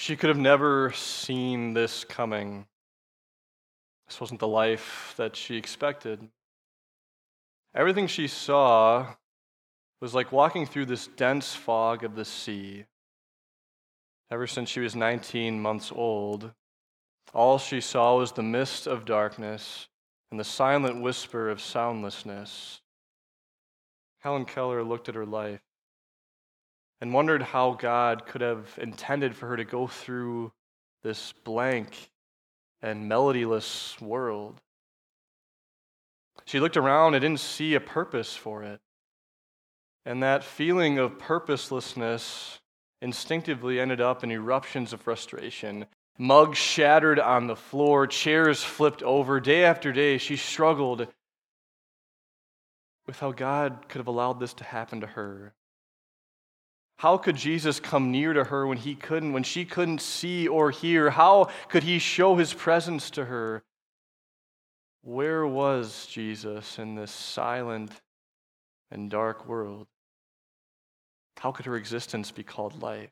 She could have never seen this coming. This wasn't the life that she expected. Everything she saw was like walking through this dense fog of the sea. Ever since she was 19 months old, all she saw was the mist of darkness and the silent whisper of soundlessness. Helen Keller looked at her life and wondered how God could have intended for her to go through this blank and melodyless world. She looked around and didn't see a purpose for it. And that feeling of purposelessness instinctively ended up in eruptions of frustration. Mugs shattered on the floor, chairs flipped over. Day after day, she struggled with how God could have allowed this to happen to her. How could Jesus come near to her when he couldn't, when she couldn't see or hear? How could he show his presence to her? Where was Jesus in this silent and dark world? How could her existence be called life?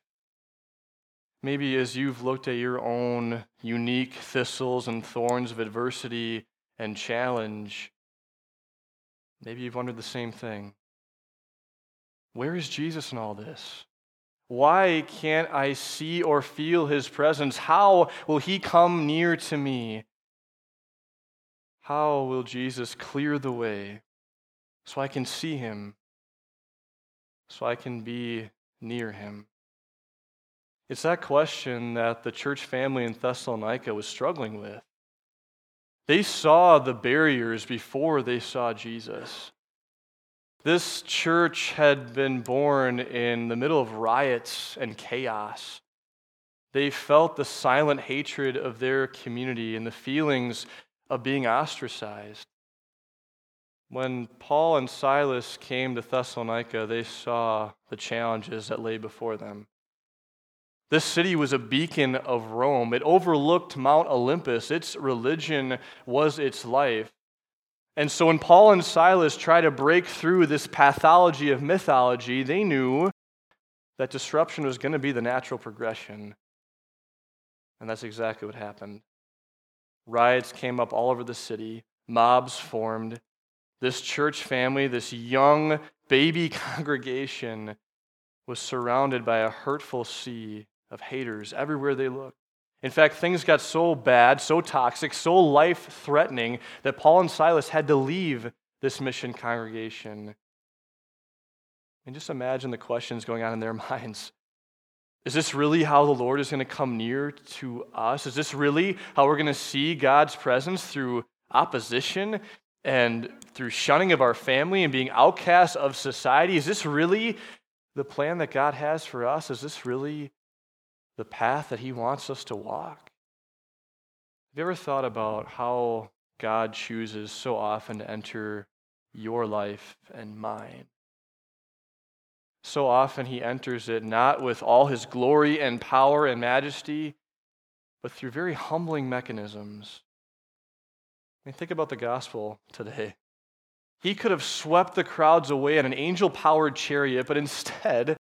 Maybe as you've looked at your own unique thistles and thorns of adversity and challenge, maybe you've wondered the same thing. Where is Jesus in all this? Why can't I see or feel his presence? How will he come near to me? How will Jesus clear the way so I can see him, so I can be near him? It's that question that the church family in Thessalonica was struggling with. They saw the barriers before they saw Jesus. This church had been born in the middle of riots and chaos. They felt the silent hatred of their community and the feelings of being ostracized. When Paul and Silas came to Thessalonica, they saw the challenges that lay before them. This city was a beacon of Rome. It overlooked Mount Olympus. Its religion was its life. And so when Paul and Silas try to break through this pathology of mythology, they knew that disruption was going to be the natural progression. And that's exactly what happened. Riots came up all over the city, mobs formed. This church family, this young baby congregation, was surrounded by a hurtful sea of haters everywhere they looked. In fact, things got so bad, so toxic, so life threatening that Paul and Silas had to leave this mission congregation. And just imagine the questions going on in their minds. Is this really how the Lord is going to come near to us? Is this really how we're going to see God's presence through opposition and through shunning of our family and being outcasts of society? Is this really the plan that God has for us? Is this really the path that He wants us to walk? Have you ever thought about how God chooses so often to enter your life and mine? So often He enters it not with all His glory and power and majesty, but through very humbling mechanisms. I mean, think about the gospel today. He could have swept the crowds away in an angel powered chariot, but instead,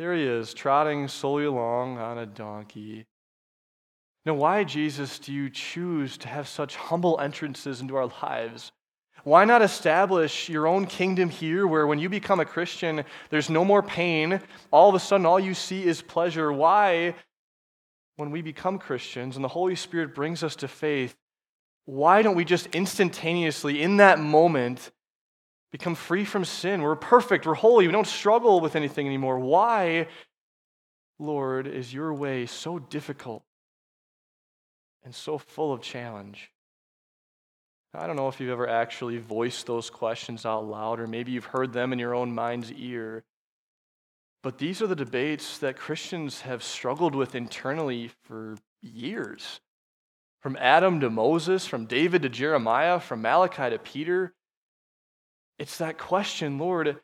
there he is, trotting slowly along on a donkey. Now, why, Jesus, do you choose to have such humble entrances into our lives? Why not establish your own kingdom here where when you become a Christian, there's no more pain? All of a sudden, all you see is pleasure. Why, when we become Christians and the Holy Spirit brings us to faith, why don't we just instantaneously, in that moment, become free from sin. We're perfect, we're holy, we don't struggle with anything anymore. Why, Lord, is your way so difficult and so full of challenge? I don't know if you've ever actually voiced those questions out loud, or maybe you've heard them in your own mind's ear. But these are the debates that Christians have struggled with internally for years. From Adam to Moses, from David to Jeremiah, from Malachi to Peter, it's that question, Lord,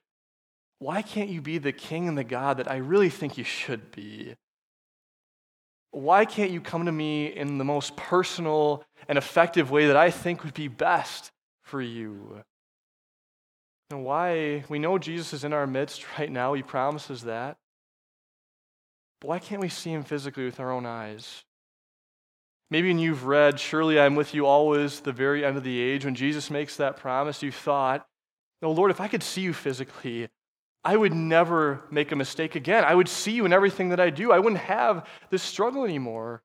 why can't you be the king and the God that I really think you should be? Why can't you come to me in the most personal and effective way that I think would be best for you? And why? We know Jesus is in our midst right now, He promises that. But why can't we see him physically with our own eyes? Maybe when you've read, Surely I'm with you always, the very end of the age, when Jesus makes that promise, you thought, Oh Lord, if I could see you physically, I would never make a mistake again. I would see you in everything that I do. I wouldn't have this struggle anymore.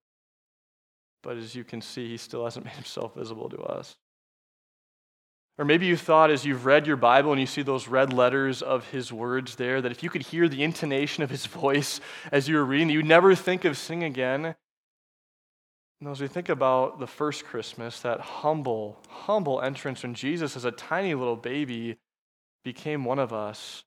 But as you can see, he still hasn't made himself visible to us. Or maybe you thought as you've read your Bible and you see those red letters of his words there, that if you could hear the intonation of his voice as you were reading, you'd never think of sing again. And as we think about the first Christmas, that humble, humble entrance when Jesus, as a tiny little baby, became one of us,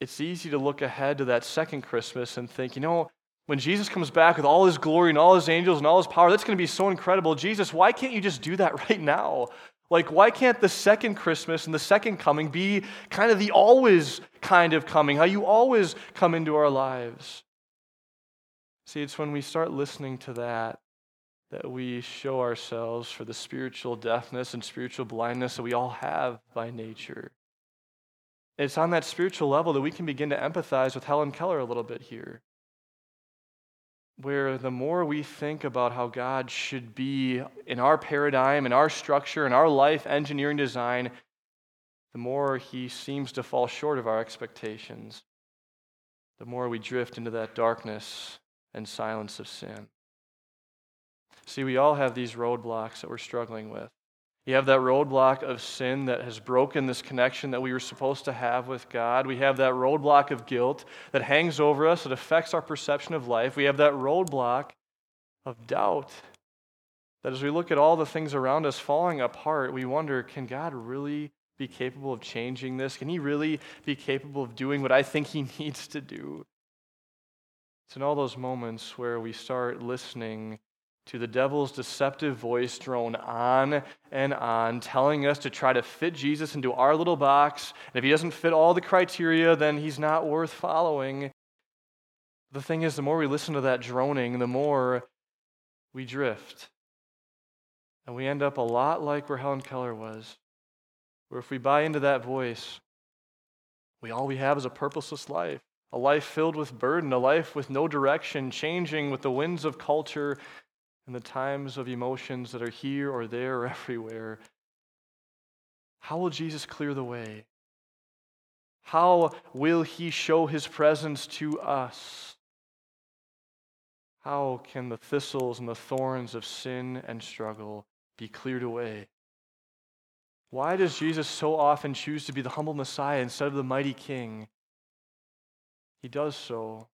it's easy to look ahead to that second Christmas and think, you know, when Jesus comes back with all his glory and all his angels and all his power, that's going to be so incredible. Jesus, why can't you just do that right now? Like, why can't the second Christmas and the second coming be kind of the always kind of coming, how you always come into our lives? See, it's when we start listening to that that we show ourselves for the spiritual deafness and spiritual blindness that we all have by nature. It's on that spiritual level that we can begin to empathize with Helen Keller a little bit here where the more we think about how God should be in our paradigm, in our structure, in our life engineering design, the more he seems to fall short of our expectations, the more we drift into that darkness and silence of sin. See, we all have these roadblocks that we're struggling with. You have that roadblock of sin that has broken this connection that we were supposed to have with God. We have that roadblock of guilt that hangs over us, that affects our perception of life. We have that roadblock of doubt that as we look at all the things around us falling apart, we wonder can God really be capable of changing this? Can He really be capable of doing what I think He needs to do? It's in all those moments where we start listening to the devil's deceptive voice drone on and on, telling us to try to fit Jesus into our little box. And if he doesn't fit all the criteria, then he's not worth following. The thing is, the more we listen to that droning, the more we drift. And we end up a lot like where Helen Keller was, where if we buy into that voice, we all we have is a purposeless life, a life filled with burden, a life with no direction, changing with the winds of culture in the times of emotions that are here or there or everywhere, how will Jesus clear the way? How will he show his presence to us? How can the thistles and the thorns of sin and struggle be cleared away? Why does Jesus so often choose to be the humble Messiah instead of the mighty King? He does so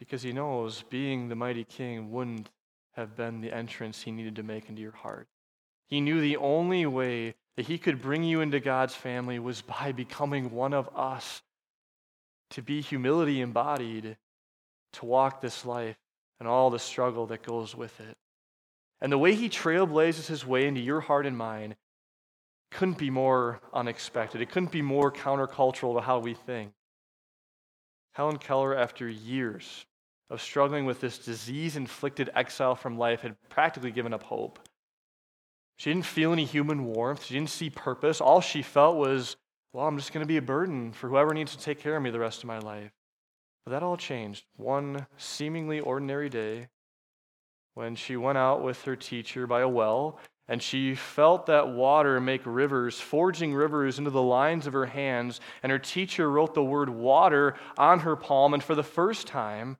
because he knows being the mighty king wouldn't have been the entrance he needed to make into your heart. He knew the only way that he could bring you into God's family was by becoming one of us, to be humility embodied, to walk this life and all the struggle that goes with it. And the way he trailblazes his way into your heart and mind couldn't be more unexpected. It couldn't be more countercultural to how we think. Helen Keller, after years of struggling with this disease inflicted exile from life had practically given up hope. She didn't feel any human warmth. She didn't see purpose. All she felt was, well, I'm just going to be a burden for whoever needs to take care of me the rest of my life. But that all changed one seemingly ordinary day when she went out with her teacher by a well and she felt that water make rivers, forging rivers into the lines of her hands. And her teacher wrote the word water on her palm. And for the first time,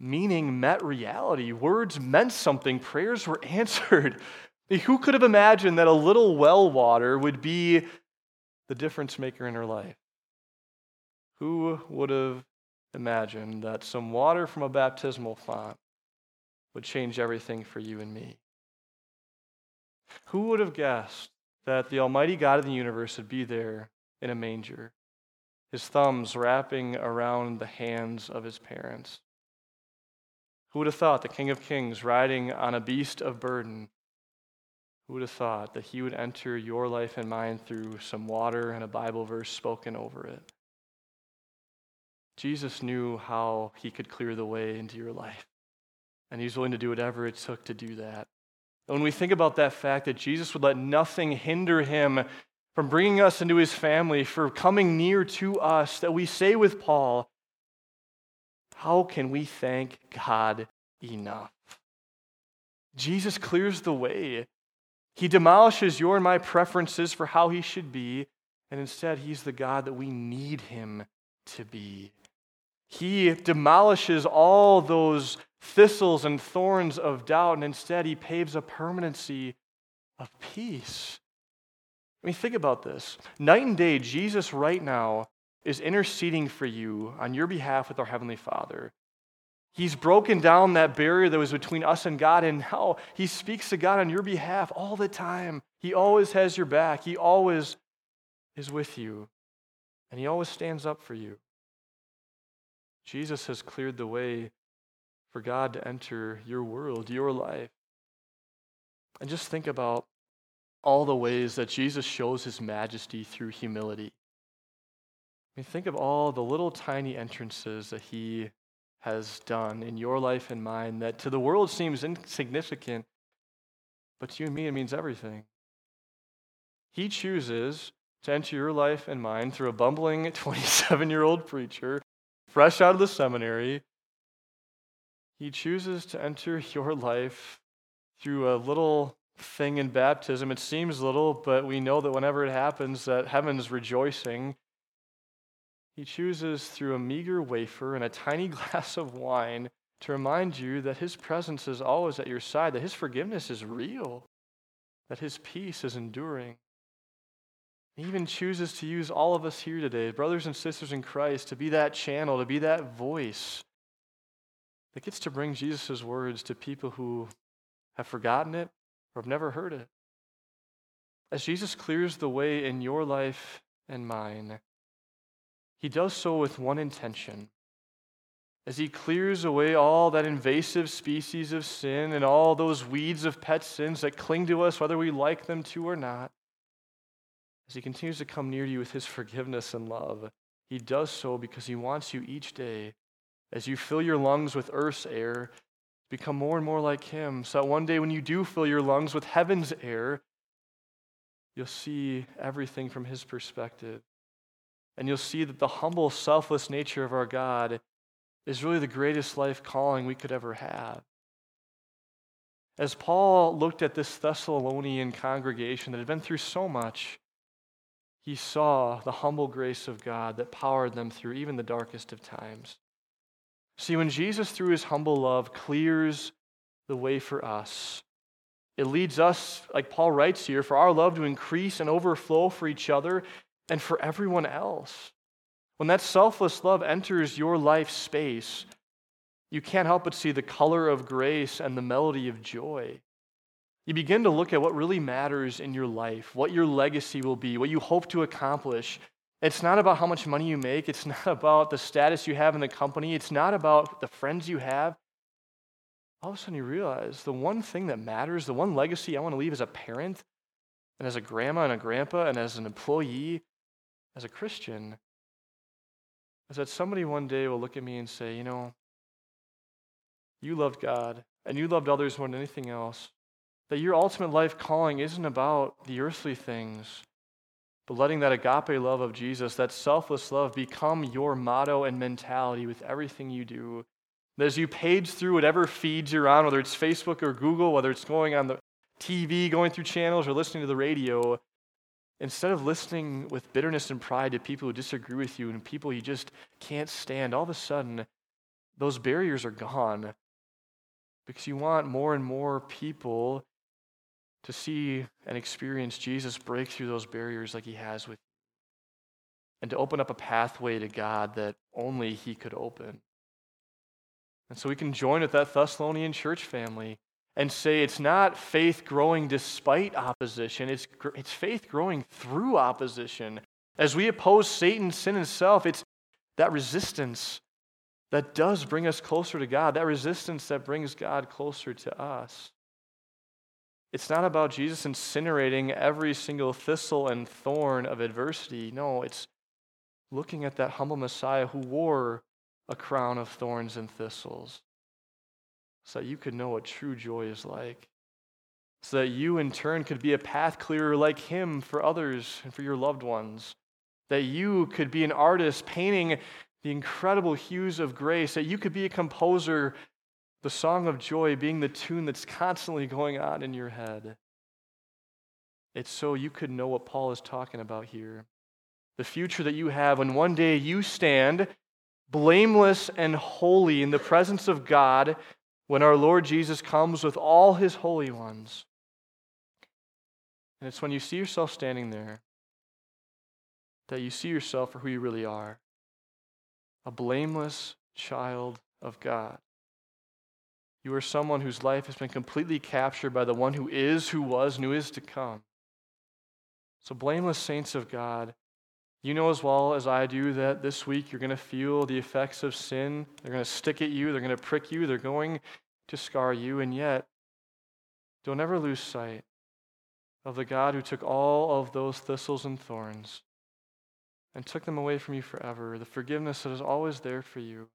meaning met reality. Words meant something, prayers were answered. Who could have imagined that a little well water would be the difference maker in her life? Who would have imagined that some water from a baptismal font would change everything for you and me? Who would have guessed that the Almighty God of the universe would be there in a manger, his thumbs wrapping around the hands of his parents? Who would have thought the King of Kings riding on a beast of burden? Who would have thought that he would enter your life and mine through some water and a Bible verse spoken over it? Jesus knew how he could clear the way into your life, and he's willing to do whatever it took to do that. And when we think about that fact that Jesus would let nothing hinder him from bringing us into his family, for coming near to us, that we say with Paul, How can we thank God enough? Jesus clears the way. He demolishes your and my preferences for how he should be, and instead, he's the God that we need him to be. He demolishes all those thistles and thorns of doubt, and instead, he paves a permanency of peace. I mean, think about this. Night and day, Jesus right now is interceding for you on your behalf with our Heavenly Father. He's broken down that barrier that was between us and God, and now He speaks to God on your behalf all the time. He always has your back, He always is with you, and He always stands up for you. Jesus has cleared the way for God to enter your world, your life. And just think about all the ways that Jesus shows His majesty through humility. Mean, think of all the little tiny entrances that He has done in your life and mine that to the world seems insignificant, but to you and me it means everything. He chooses to enter your life and mine through a bumbling 27 year old preacher, fresh out of the seminary. He chooses to enter your life through a little thing in baptism. It seems little, but we know that whenever it happens, that heaven's rejoicing he chooses through a meager wafer and a tiny glass of wine to remind you that His presence is always at your side, that His forgiveness is real, that His peace is enduring. He even chooses to use all of us here today, brothers and sisters in Christ, to be that channel, to be that voice that gets to bring Jesus' words to people who have forgotten it or have never heard it. As Jesus clears the way in your life and mine, he does so with one intention. As he clears away all that invasive species of sin and all those weeds of pet sins that cling to us, whether we like them to or not, as he continues to come near you with his forgiveness and love, he does so because he wants you each day, as you fill your lungs with earth's air, become more and more like him, so that one day when you do fill your lungs with heaven's air, you'll see everything from his perspective. And you'll see that the humble, selfless nature of our God is really the greatest life calling we could ever have. As Paul looked at this Thessalonian congregation that had been through so much, he saw the humble grace of God that powered them through even the darkest of times. See, when Jesus, through his humble love, clears the way for us, it leads us, like Paul writes here, for our love to increase and overflow for each other and for everyone else. When that selfless love enters your life space, you can't help but see the color of grace and the melody of joy. You begin to look at what really matters in your life, what your legacy will be, what you hope to accomplish. It's not about how much money you make, it's not about the status you have in the company, it's not about the friends you have. All of a sudden, you realize the one thing that matters, the one legacy I want to leave as a parent, and as a grandma and a grandpa, and as an employee, as a Christian is that somebody one day will look at me and say, you know, you loved God and you loved others more than anything else. That your ultimate life calling isn't about the earthly things, but letting that agape love of Jesus, that selfless love, become your motto and mentality with everything you do. That as you page through whatever feeds you're on, whether it's Facebook or Google, whether it's going on the TV, going through channels, or listening to the radio, Instead of listening with bitterness and pride to people who disagree with you and people you just can't stand, all of a sudden, those barriers are gone because you want more and more people to see and experience Jesus break through those barriers like he has with you and to open up a pathway to God that only he could open. And so we can join with that Thessalonian church family and say it's not faith growing despite opposition, it's, it's faith growing through opposition. As we oppose Satan, sin, and self, it's that resistance that does bring us closer to God, that resistance that brings God closer to us. It's not about Jesus incinerating every single thistle and thorn of adversity. No, it's looking at that humble Messiah who wore a crown of thorns and thistles so that you could know what true joy is like. So that you, in turn, could be a path clearer like Him for others and for your loved ones. That you could be an artist painting the incredible hues of grace, that you could be a composer, the song of joy being the tune that's constantly going on in your head. It's so you could know what Paul is talking about here. The future that you have when one day you stand blameless and holy in the presence of God when our Lord Jesus comes with all his holy ones. And it's when you see yourself standing there that you see yourself for who you really are a blameless child of God. You are someone whose life has been completely captured by the one who is, who was, and who is to come. So, blameless saints of God, you know as well as I do that this week you're going to feel the effects of sin. They're going to stick at you, they're going to prick you, they're going to scar you, and yet, don't ever lose sight of the God who took all of those thistles and thorns and took them away from you forever, the forgiveness that is always there for you.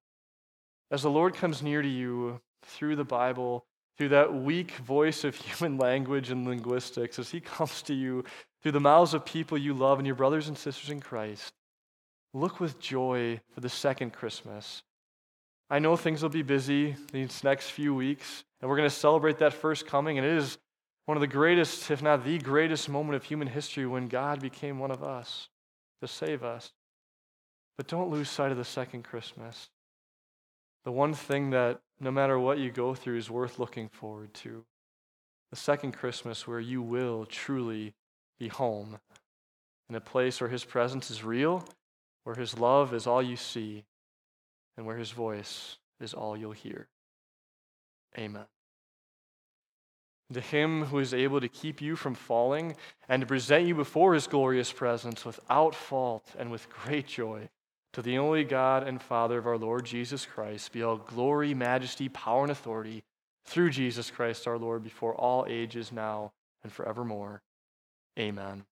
As the Lord comes near to you through the Bible, through that weak voice of human language and linguistics, as He comes to you through the mouths of people you love and your brothers and sisters in Christ, look with joy for the second Christmas. I know things will be busy these next few weeks, and we're going to celebrate that first coming, and it is one of the greatest, if not the greatest moment of human history when God became one of us to save us. But don't lose sight of the second Christmas. The one thing that, no matter what you go through, is worth looking forward to. The second Christmas where you will truly be home in a place where His presence is real, where His love is all you see, and where His voice is all you'll hear. Amen to him who is able to keep you from falling and to present you before his glorious presence without fault and with great joy. To the only God and Father of our Lord Jesus Christ be all glory, majesty, power, and authority through Jesus Christ our Lord before all ages now and forevermore. Amen.